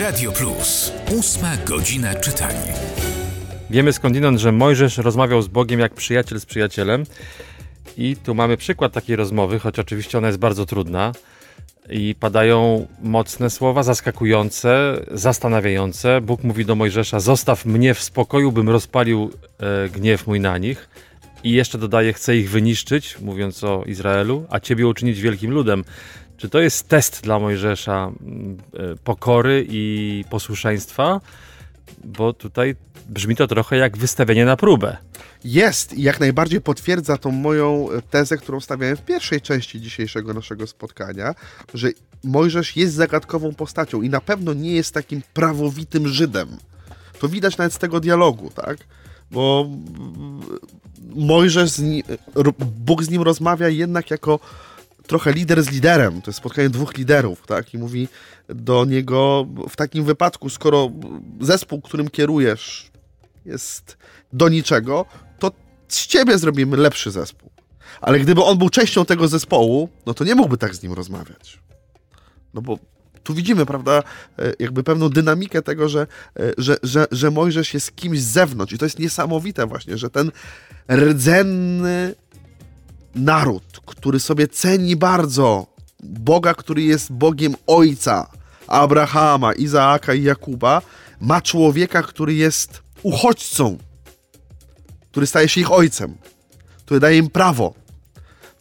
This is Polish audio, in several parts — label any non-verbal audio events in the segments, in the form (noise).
Radio Plus. Ósma godzina czytania. Wiemy skądinąd, że Mojżesz rozmawiał z Bogiem jak przyjaciel z przyjacielem. I tu mamy przykład takiej rozmowy, choć oczywiście ona jest bardzo trudna. I padają mocne słowa, zaskakujące, zastanawiające. Bóg mówi do Mojżesza: Zostaw mnie w spokoju, bym rozpalił e, gniew mój na nich. I jeszcze dodaje: Chcę ich wyniszczyć, mówiąc o Izraelu, a ciebie uczynić wielkim ludem. Czy to jest test dla Mojżesza e, pokory i posłuszeństwa? Bo tutaj brzmi to trochę jak wystawienie na próbę. Jest i jak najbardziej potwierdza tą moją tezę, którą stawiałem w pierwszej części dzisiejszego naszego spotkania, że Mojżesz jest zagadkową postacią i na pewno nie jest takim prawowitym Żydem. To widać nawet z tego dialogu, tak? Bo Mojżesz, z nim, Bóg z nim rozmawia jednak jako trochę lider z liderem. To jest spotkanie dwóch liderów, tak? I mówi do niego w takim wypadku, skoro zespół, którym kierujesz, jest do niczego, to z ciebie zrobimy lepszy zespół. Ale gdyby on był częścią tego zespołu, no to nie mógłby tak z nim rozmawiać. No bo tu widzimy, prawda, e, jakby pewną dynamikę tego, że, e, że, że, że Mojżesz jest kimś z zewnątrz. I to jest niesamowite właśnie, że ten rdzenny naród, który sobie ceni bardzo Boga, który jest Bogiem Ojca Abrahama, Izaaka i Jakuba, ma człowieka, który jest uchodźcą, który staje się ich ojcem, który daje im prawo.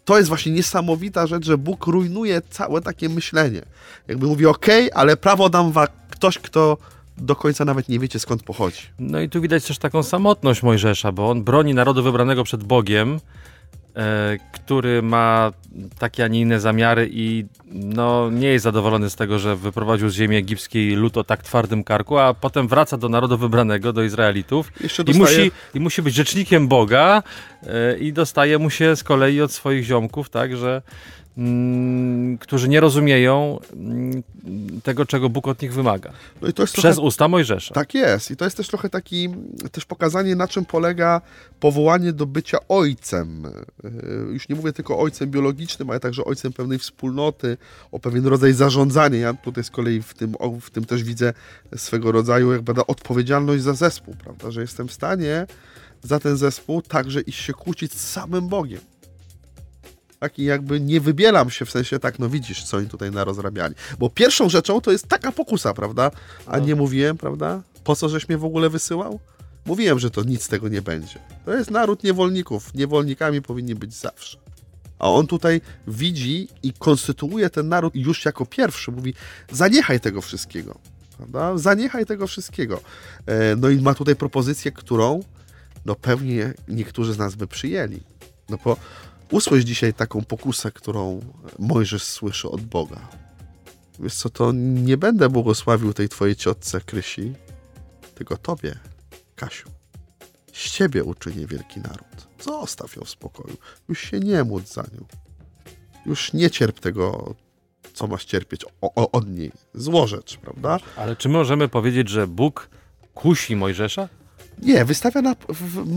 To jest właśnie niesamowita rzecz, że Bóg rujnuje całe takie myślenie. Jakby mówi, ok, ale prawo dam wam ktoś, kto do końca nawet nie wiecie skąd pochodzi. No i tu widać też taką samotność Mojżesza, bo on broni narodu wybranego przed Bogiem, który ma takie, a nie inne zamiary i no, nie jest zadowolony z tego, że wyprowadził z ziemi egipskiej lud o tak twardym karku, a potem wraca do narodu wybranego, do Izraelitów i, musi, i musi być rzecznikiem Boga e, i dostaje mu się z kolei od swoich ziomków, tak, że którzy nie rozumieją mm, tego, czego Bóg od nich wymaga. No Przez trochę, usta Mojżesza. Tak jest. I to jest też trochę taki, też pokazanie, na czym polega powołanie do bycia ojcem. E, już nie mówię tylko ojcem biologicznym, ale także ojcem pewnej wspólnoty, o pewien rodzaj zarządzania. Ja tutaj z kolei w tym, w tym też widzę swego rodzaju jakby odpowiedzialność za zespół, prawda? Że jestem w stanie za ten zespół także iść się kłócić z samym Bogiem tak? I jakby nie wybieram się w sensie tak, no widzisz, co oni tutaj narozrabiali. Bo pierwszą rzeczą to jest taka pokusa, prawda? A nie mówiłem, prawda? Po co żeś mnie w ogóle wysyłał? Mówiłem, że to nic z tego nie będzie. To jest naród niewolników. Niewolnikami powinni być zawsze. A on tutaj widzi i konstytuuje ten naród już jako pierwszy. Mówi, zaniechaj tego wszystkiego. Prawda? Zaniechaj tego wszystkiego. E, no i ma tutaj propozycję, którą no pewnie niektórzy z nas by przyjęli. No bo Usłysz dzisiaj taką pokusę, którą Mojżesz słyszy od Boga. Wiesz co, to nie będę błogosławił tej twojej ciotce Krysi, tylko tobie, Kasiu. Z ciebie uczynię wielki naród. Zostaw ją w spokoju. Już się nie módl za nią. Już nie cierp tego, co masz cierpieć o, o, od niej. Zło rzecz, prawda? Ale czy możemy powiedzieć, że Bóg kusi Mojżesza? Nie, wystawia na,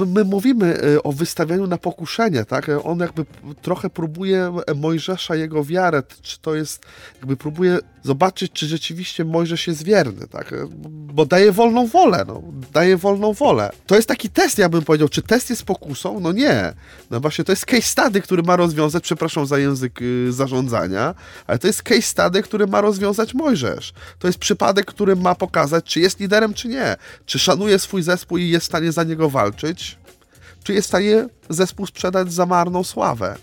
my mówimy e, o wystawianiu na pokuszenie, tak? On jakby trochę próbuje Mojżesza, jego wiarę, czy to jest, jakby próbuje zobaczyć, czy rzeczywiście Mojżesz jest wierny, tak? Bo daje wolną wolę, no. Daje wolną wolę. To jest taki test, ja bym powiedział. Czy test jest pokusą? No nie. No właśnie, to jest case study, który ma rozwiązać, przepraszam za język y, zarządzania, ale to jest case study, który ma rozwiązać Mojżesz. To jest przypadek, który ma pokazać, czy jest liderem, czy nie. Czy szanuje swój zespół i jest w stanie za niego walczyć, czy jest w stanie zespół sprzedać za marną sławę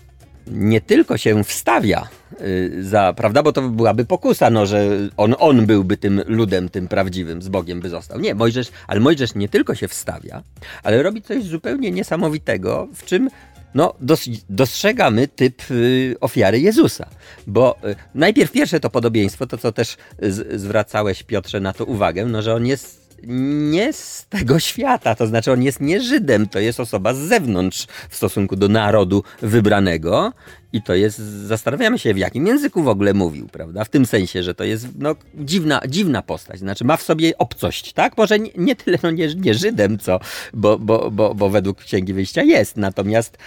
nie tylko się wstawia y, za, prawda, bo to byłaby pokusa, no, że on, on byłby tym ludem, tym prawdziwym, z Bogiem by został. Nie, Mojżesz, ale Mojżesz nie tylko się wstawia, ale robi coś zupełnie niesamowitego, w czym no, dos, dostrzegamy typ y, ofiary Jezusa. Bo y, najpierw pierwsze to podobieństwo, to co też zwracałeś Piotrze na to uwagę, no, że on jest nie z tego świata, to znaczy on jest nie Żydem, to jest osoba z zewnątrz w stosunku do narodu wybranego i to jest, zastanawiamy się w jakim języku w ogóle mówił, prawda, w tym sensie, że to jest no, dziwna, dziwna postać, znaczy ma w sobie obcość, tak, może nie, nie tyle no, nie, nie Żydem, co, bo, bo, bo, bo według Księgi Wyjścia jest, natomiast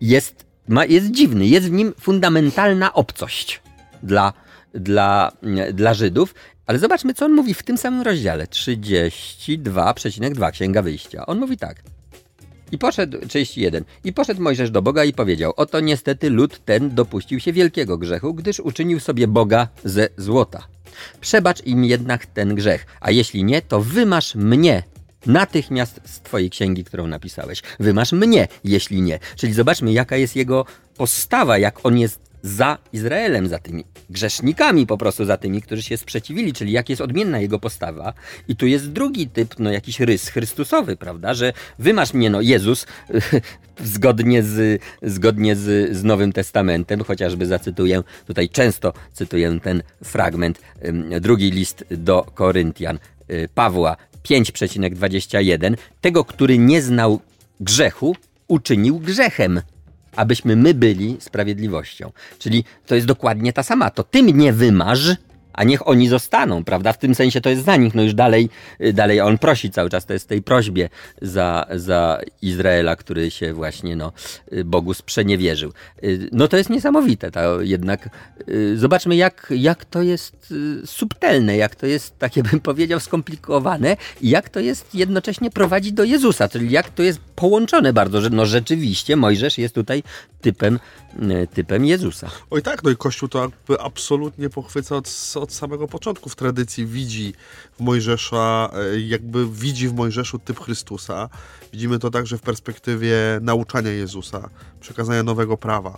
jest, ma, jest dziwny, jest w nim fundamentalna obcość dla, dla, dla Żydów ale zobaczmy, co on mówi w tym samym rozdziale 32,2 Księga Wyjścia. On mówi tak. I poszedł, 31. I poszedł Mojżesz do Boga i powiedział: Oto niestety lud ten dopuścił się wielkiego grzechu, gdyż uczynił sobie Boga ze złota. Przebacz im jednak ten grzech, a jeśli nie, to wymasz mnie natychmiast z Twojej księgi, którą napisałeś. Wymasz mnie, jeśli nie. Czyli zobaczmy, jaka jest jego postawa, jak on jest za Izraelem, za tymi grzesznikami po prostu, za tymi, którzy się sprzeciwili, czyli jak jest odmienna jego postawa. I tu jest drugi typ, no jakiś rys chrystusowy, prawda, że wymasz mnie, no Jezus, (laughs) zgodnie z, zgodnie z, z Nowym Testamentem, chociażby zacytuję, tutaj często cytuję ten fragment, drugi list do Koryntian, y, Pawła 5,21, tego, który nie znał grzechu, uczynił grzechem abyśmy my byli sprawiedliwością. Czyli to jest dokładnie ta sama. To ty mnie wymasz, a niech oni zostaną, prawda? W tym sensie to jest za nich, no już dalej, y, dalej on prosi cały czas, to jest w tej prośbie za, za Izraela, który się właśnie no, y, Bogu sprzeniewierzył. Y, no to jest niesamowite, to jednak zobaczmy jak, jak to jest subtelne, jak to jest, takie bym (laughs) powiedział, skomplikowane i jak to jest jednocześnie prowadzi do Jezusa, czyli jak to jest połączone bardzo, że no rzeczywiście Mojżesz jest tutaj typem, typem Jezusa. Oj tak, no i Kościół to absolutnie pochwyca od, od samego początku w tradycji widzi w Mojżesza, e, jakby widzi w Mojżeszu typ Chrystusa. Widzimy to także w perspektywie nauczania Jezusa, przekazania nowego prawa.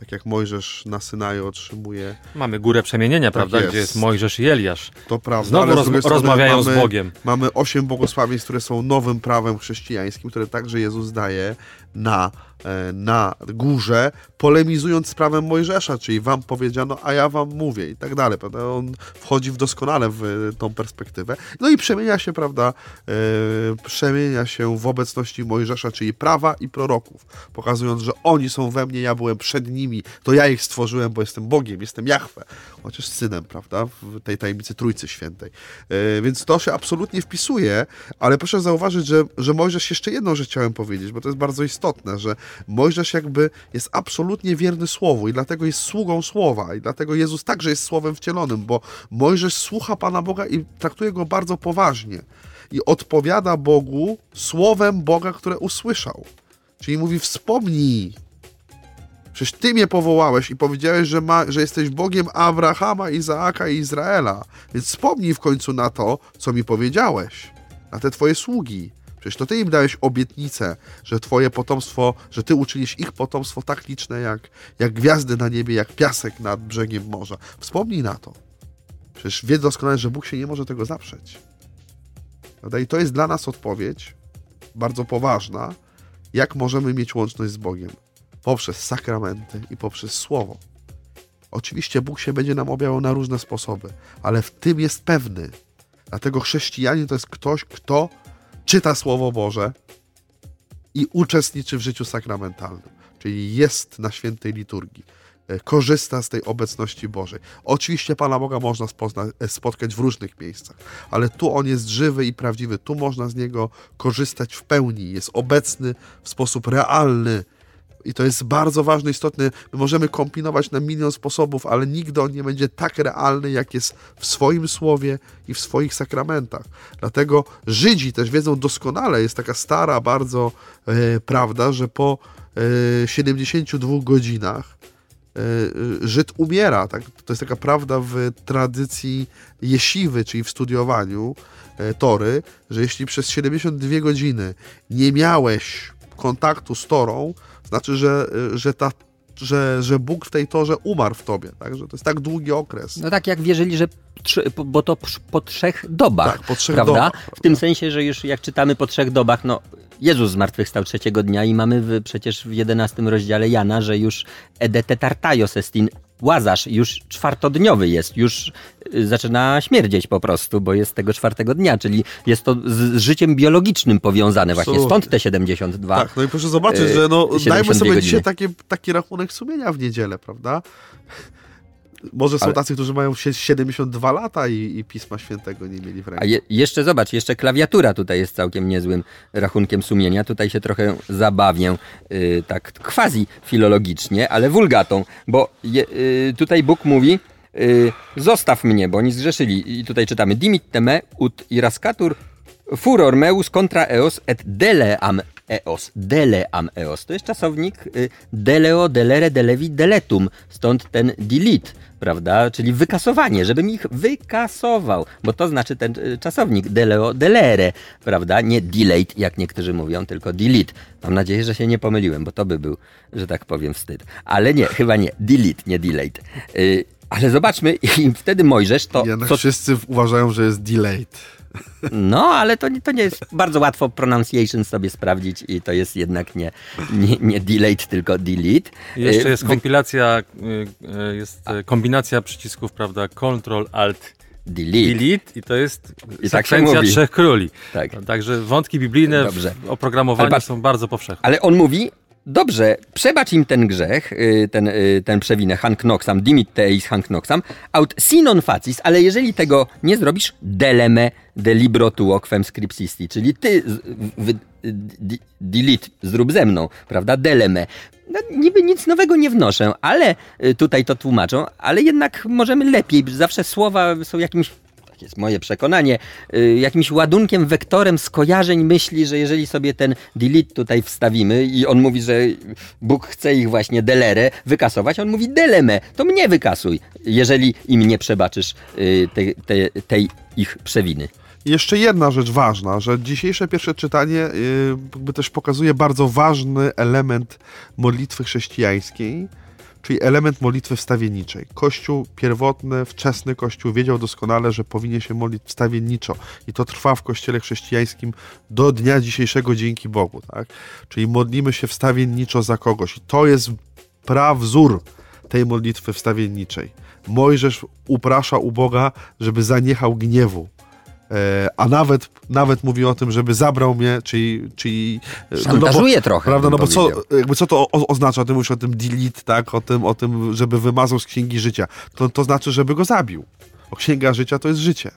Tak jak Mojżesz na Synaju otrzymuje. Mamy górę przemienienia, tak prawda? Jest. Gdzie jest Mojżesz i Eliasz. To prawda. Znowu roz, rozmawiają mamy, z Bogiem. Mamy osiem błogosławieństw, które są nowym prawem chrześcijańskim, które także Jezus daje na E, na górze, polemizując z prawem Mojżesza, czyli wam powiedziano, a ja wam mówię i tak dalej. Prawda? On wchodzi w doskonale w tą perspektywę. No i przemienia się, prawda, e, przemienia się w obecności Mojżesza, czyli prawa i proroków, pokazując, że oni są we mnie, ja byłem przed nimi, to ja ich stworzyłem, bo jestem Bogiem, jestem Jahwe, chociaż synem, prawda, w tej tajemnicy Trójcy Świętej. E, więc to się absolutnie wpisuje, ale proszę zauważyć, że, że Mojżesz jeszcze jedną rzecz chciałem powiedzieć, bo to jest bardzo istotne, że Mojżesz jakby jest absolutnie wierny Słowu i dlatego jest sługą Słowa i dlatego Jezus także jest Słowem wcielonym, bo Mojżesz słucha Pana Boga i traktuje Go bardzo poważnie i odpowiada Bogu Słowem Boga, które usłyszał. Czyli mówi, wspomnij, Przecież Ty mnie powołałeś i powiedziałeś, że, ma, że jesteś Bogiem Abrahama, Izaaka i Izraela. Więc wspomnij w końcu na to, co mi powiedziałeś, na te Twoje sługi. Przecież to ty im dałeś obietnicę, że twoje potomstwo, że ty uczynisz ich potomstwo tak liczne jak, jak gwiazdy na niebie, jak piasek nad brzegiem morza. Wspomnij na to. Przecież wie doskonale, że Bóg się nie może tego zaprzeć. I to jest dla nas odpowiedź bardzo poważna, jak możemy mieć łączność z Bogiem. Poprzez sakramenty i poprzez Słowo. Oczywiście Bóg się będzie nam objawiał na różne sposoby, ale w tym jest pewny. Dlatego chrześcijanin to jest ktoś, kto czyta Słowo Boże i uczestniczy w życiu sakramentalnym, czyli jest na świętej liturgii, e, korzysta z tej obecności Bożej. Oczywiście Pana Boga można e, spotkać w różnych miejscach, ale tu On jest żywy i prawdziwy, tu można z Niego korzystać w pełni, jest obecny w sposób realny, i to jest bardzo ważne, istotne. My możemy kombinować na milion sposobów, ale nigdy on nie będzie tak realny, jak jest w swoim słowie i w swoich sakramentach. Dlatego Żydzi też wiedzą doskonale, jest taka stara bardzo e, prawda, że po e, 72 godzinach e, Żyd umiera. Tak? To jest taka prawda w tradycji jesiwy, czyli w studiowaniu e, Tory, że jeśli przez 72 godziny nie miałeś kontaktu z Torą, znaczy, że, że ta że, że Bóg w tej torze umarł w tobie, tak? Że to jest tak długi okres. No tak jak wierzyli, że bo to po trzech dobach, tak, po trzech prawda? Dobach, prawda? W tym sensie, że już jak czytamy po trzech dobach, no Jezus zmartwychwstał trzeciego dnia i mamy w, przecież w jedenastym rozdziale Jana, że już edete tartajos estin Łazarz już czwartodniowy jest, już y, zaczyna śmierdzieć po prostu, bo jest tego czwartego dnia, czyli jest to z życiem biologicznym powiązane właśnie, stąd te 72. Tak, no i proszę zobaczyć, y, że no, dajmy sobie godziny. dzisiaj taki, taki rachunek sumienia w niedzielę, prawda? Może są Ale- tacy, którzy mają sie- 72 lata i, i Pisma Świętego nie mieli w ręku. A je, jeszcze zobacz, jeszcze klawiatura tutaj jest całkiem niezłym rachunkiem sumienia. Tutaj się trochę zabawię, y, tak quasi filologicznie, ale wulgatą, bo je, y, tutaj Bóg mówi, y, zostaw mnie, bo oni zgrzeszyli. I tutaj czytamy, dimit teme ut irascatur furor meus contra eos et deleam eos. Deleam eos. To jest czasownik y, deleo, delere, delevi, deletum. Stąd ten delete, prawda? Czyli wykasowanie, żebym ich wykasował. Bo to znaczy ten y, czasownik deleo, delere, prawda? Nie delete, jak niektórzy mówią, tylko delete. Mam nadzieję, że się nie pomyliłem, bo to by był, że tak powiem, wstyd. Ale nie, chyba nie. Delete, nie delete. Y, ale zobaczmy, (laughs) i wtedy Mojżesz to... Jednak co, wszyscy uważają, że jest delayed. No, ale to nie, to nie jest bardzo łatwo pronunciation sobie sprawdzić i to jest jednak nie, nie, nie delayed, tylko delete. I Jeszcze Y, jest kompilacja, y, y, jest kombinacja przycisków, prawda, Ctrl, Alt, delete. Delete i to jest I tak sekwencja mówi. trzech króli. Tak. Także wątki biblijne Dobrze. w oprogramowaniu Ale są bardzo powszechne. Ale on mówi, dobrze, przebacz im ten grzech, y, ten, y, ten przewinę, hank noxam, dimit teis hank noxam, aut sinon facis, ale jeżeli tego nie zrobisz, deleme de libro tuo quem scripsisti, czyli ty delete, zrób ze mną, prawda, deleme. No, niby nic nowego nie wnoszę, ale y, tutaj to tłumaczą, ale jednak możemy lepiej, zawsze słowa są jakimś tak jest moje przekonanie, y, jakimś ładunkiem, wektorem skojarzeń myśli, że jeżeli sobie ten delete tutaj wstawimy i on mówi, że Bóg chce ich właśnie delere wykasować, on mówi deleme, to mnie wykasuj, jeżeli im nie przebaczysz y, te, te, tej ich przewiny. Jeszcze jedna rzecz ważna, że dzisiejsze pierwsze czytanie y, jakby też pokazuje bardzo ważny element modlitwy chrześcijańskiej, czyli element modlitwy wstawienniczej. Kościół pierwotny, wczesny Kościół wiedział doskonale, że powinien się modlić wstawienniczo i to trwa w Kościele chrześcijańskim do dnia dzisiejszego dzięki Bogu. Tak? Czyli modlimy się wstawienniczo za kogoś i to jest prawzór tej modlitwy wstawienniczej. Mojżesz uprasza u Boga, żeby zaniechał gniewu. E, a nawet, nawet mówi o tym, żeby zabrał mnie, czyli... czyli e, Szantażuje bo, trochę, Prawda, no bo co, jakby co to o, oznacza? Ty mówisz o tym delete, tak? O tym, o tym, żeby wymazał z księgi życia. To, to znaczy, żeby go zabił. Bo księga życia to jest życie.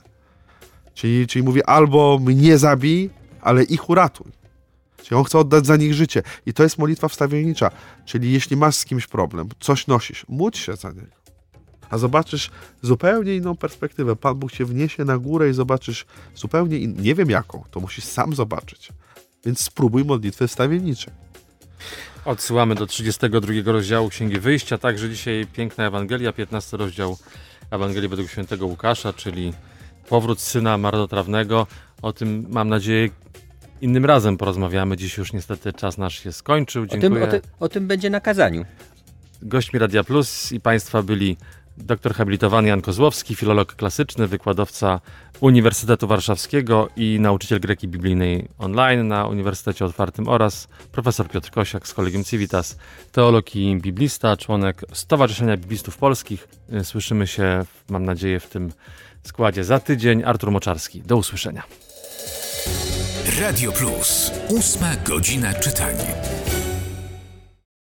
Czyli, czyli mówi albo mnie zabij, ale ich uratuj. Czyli on chce oddać za nich życie. I to jest modlitwa wstawiennicza. Czyli jeśli masz z kimś problem, coś nosisz, módl się za niego. A zobaczysz zupełnie inną perspektywę. Pan Bóg cię wniesie na górę i zobaczysz zupełnie inną. Nie wiem jaką, to musisz sam zobaczyć. Więc spróbuj modlitwy wstawienniczej. Odsyłamy do 32 rozdziału Księgi Wyjścia, także dzisiaj piękna Ewangelia, 15 rozdział Ewangelii według świętego Łukasza, czyli powrót syna marnotrawnego. O tym mam nadzieję innym razem porozmawiamy. Dziś już niestety czas nasz się skończył. O tym, Dziękuję. o, ty, o tym będzie na kazaniu. Gośćmi Radia Plus i Państwa byli doktor habilitowany Jan Kozłowski, filolog klasyczny, wykładowca Uniwersytetu Warszawskiego i nauczyciel greki biblijnej online na Uniwersytecie Otwartym oraz profesor Piotr Kosiak z Kolegium Civitas, teolog i biblista, członek Stowarzyszenia Biblistów Polskich. Słyszymy się, mam nadzieję, w tym składzie za tydzień. Artur Moczarski. Do usłyszenia. Radio Plus. Ósma godzina czytania.